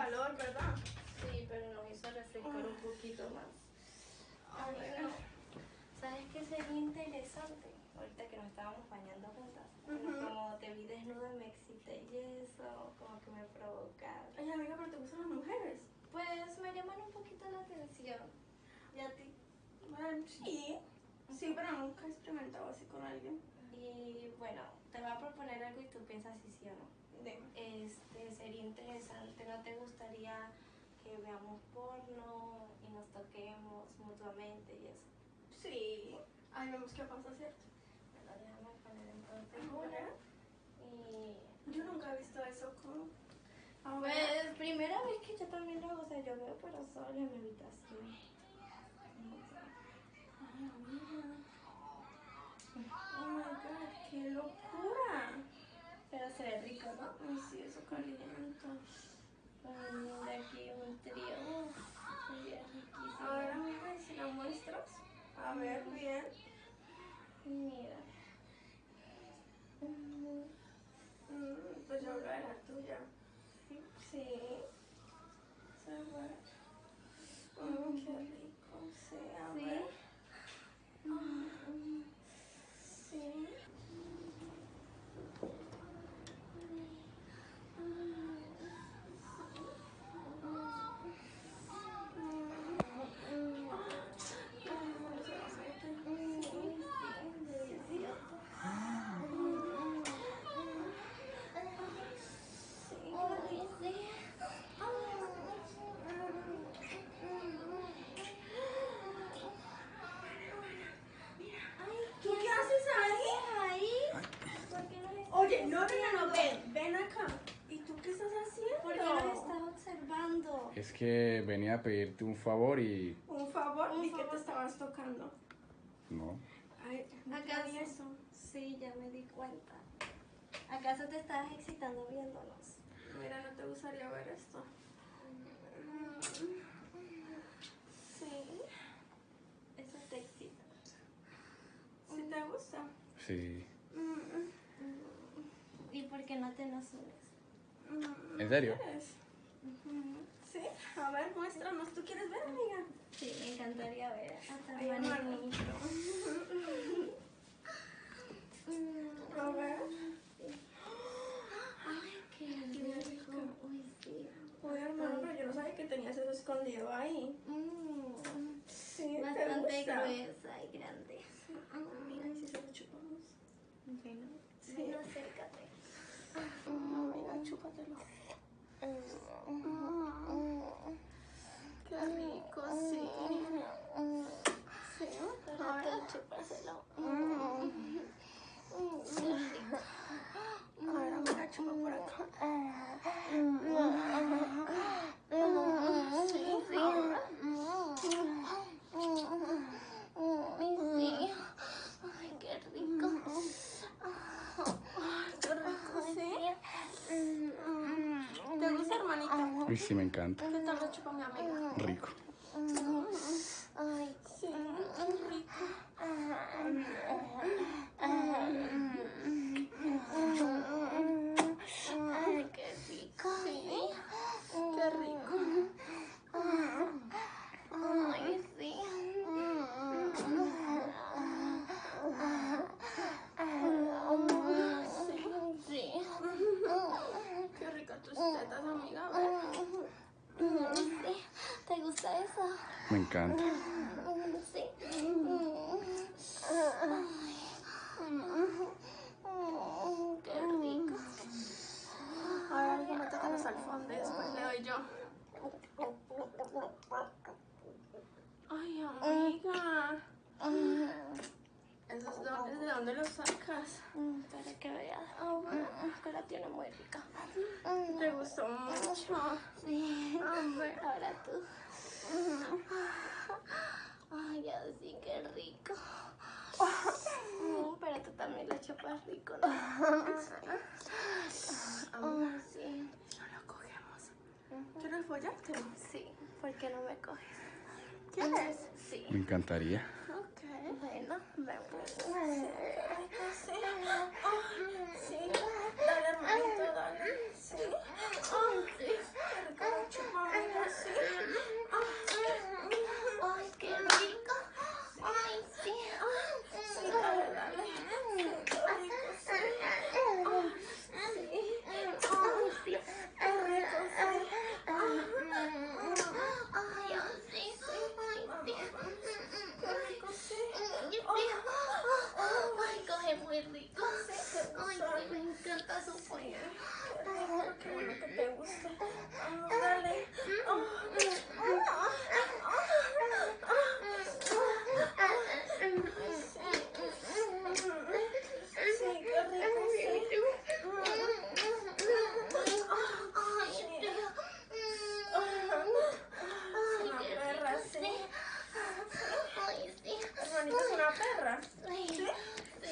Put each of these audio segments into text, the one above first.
calor, ¿verdad? Sí, pero nos hizo refrescar un poquito más. A ver. ¿Sabes qué sería interesante? Ahorita que nos estábamos bañando juntas. Ujú. Como te vi desnuda, me excité y eso, como que me provoca. Ay, amiga, pero te gustan las mujeres. Pues me llaman un poquito la atención. ¿Y a ti? Bueno, sí. Sí, pero nunca he experimentado así con alguien. Y bueno, te voy a proponer algo y tú piensas si sí o no. Sería interesante, ¿no te gustaría que veamos porno y nos toquemos mutuamente y eso? Sí. Ahí vemos qué pasa, ¿cierto? Bueno, déjame poner entonces Ahora. y... Yo nunca he visto eso como... A ver. Pues, primera vez que yo también lo hago, o sea, yo veo pero solo en mi habitación. Ay, amiga. Oh my god, qué locura. Pero se ve rico, ¿no? Ay, sí, eso calienta. Mm, de aquí un trío, sería riquísimo. Ahora, amiga, ¿y si la muestras? A ver, bien. Mira. Mm, Mm, pues yo hablo de la tuya. Sí. Se ve. Mm, qué rico. Sí, a ¿Sí? ver. Sí. ¿Tú qué haces ahí? ahí? ¿Por qué nos estás Oye, no, no, no, no, ven, ven acá. ¿Y tú qué estás haciendo? ¿Por qué nos estás observando? Es que venía a pedirte un favor y Un favor, que favor. te estabas tocando. no. Ay, ¿Acaso? eso. Sí, ya me di cuenta. ¿Acaso te estabas excitando viéndonos? Mira, ¿no te gustaría ver esto? Sí. Eso te excita. ¿Sí te gusta? Sí. ¿Y por qué no te nos unes? Mm, ¿En serio? ¿Quieres? Sí. A ver, muéstranos. ¿Tú quieres ver, amiga? Sí, me encantaría ver a tu Ay, hermanito. A ver. Ay, qué rico. Uy, sí. Oye, hermano, pero yo no sabía que tenías eso escondido ahí. Mm, Sí, ¿te bastante gruesa y grande. Mira, ¿y si se lo chupamos? Bueno, Sí. ven, acércate. Amiga, chúpatelo. Qué rico, sí. Sí, a ver, chúpaselo. A ver, amiga, chupa por acá. Sí, ahora. Ay, qué rico. Ay, qué rico, sí. ¿Te gusta, hermanita? Uy, sí, me encanta. ¿Qué tal lo chupa mi amiga? Rico. Me encanta. Pues le doy yo. Ay, amiga. De dónde los sacas? Para que veas. Oh, la tiene muy rica. Te gustó mucho. Sí. Ah, Hombre. Ahora tú así que rico. Mm, pero tú también lo chupas rico, ¿no? Amor, ah, sí. No lo cogemos. ¿Quieres follarte? Sí, porque no me coges. ¿Quieres? Sí. Me encantaría. Ok. Bueno, vamos. Sí. Sí. Dale, hermanito, dale. Sí. Oh, sí. Rico, sí. Sí.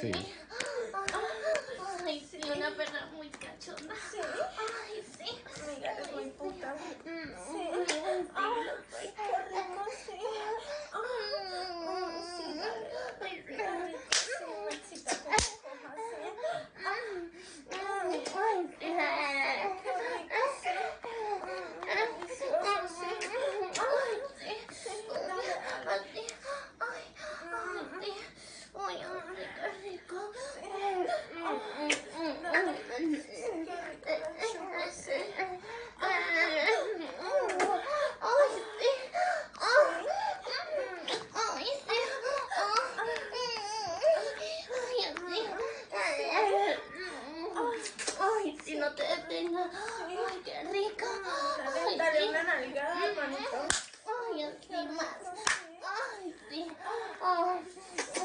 see. must. Oh, dear. oh.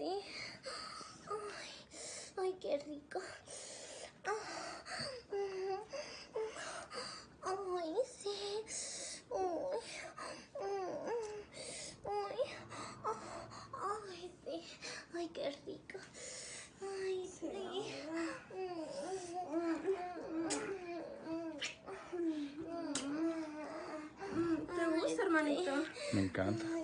así. Ay, ay qué rico. Ay, sí. Ay, ay, ay, sí. Ay, qué rico. Ay, sí. ¿Te gusta, hermanito? Me encanta.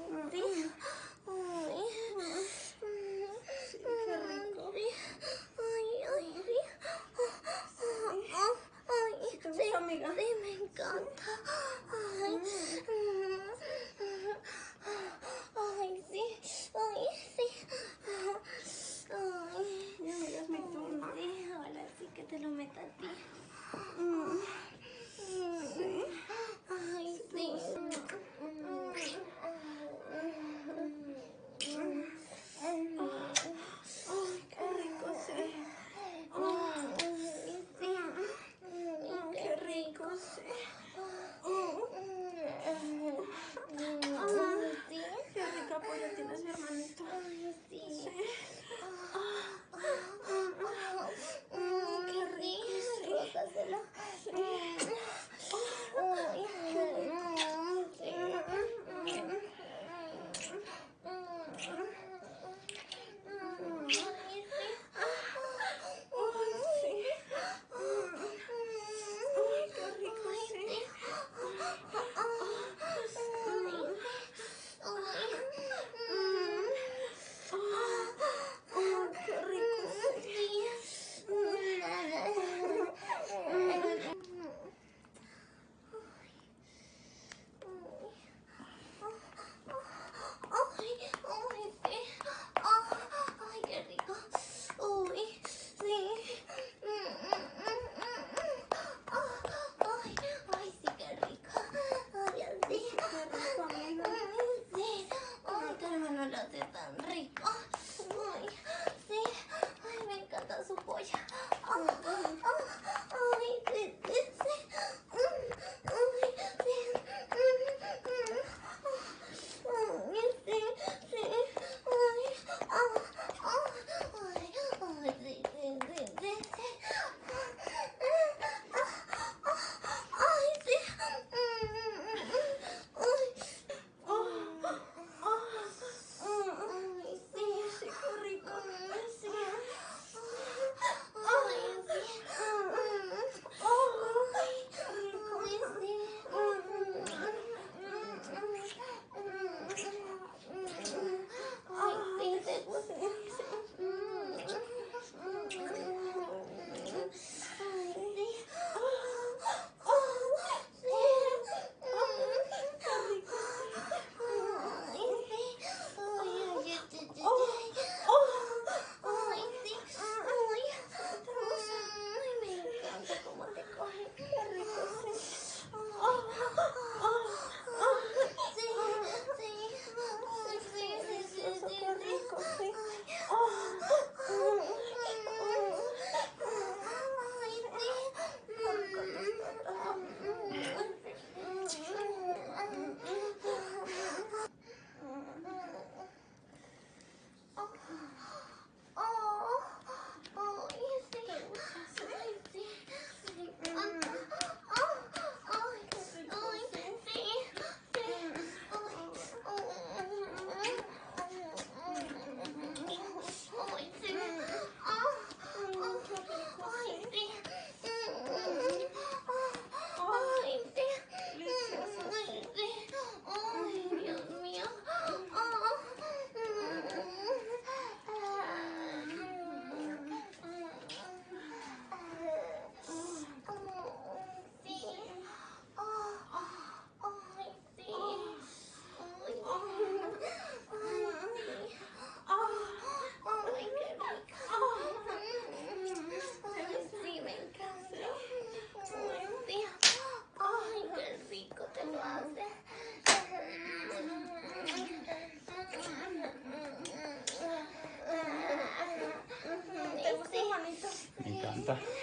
감사합니다.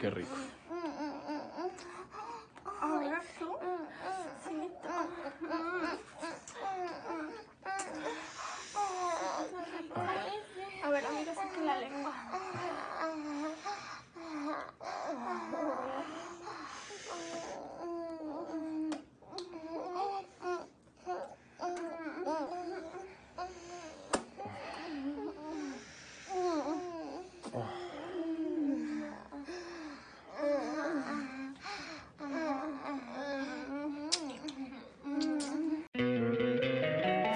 Qué rico. Ahora tú. Sí, toma. A ver, amiga, saque la lengua.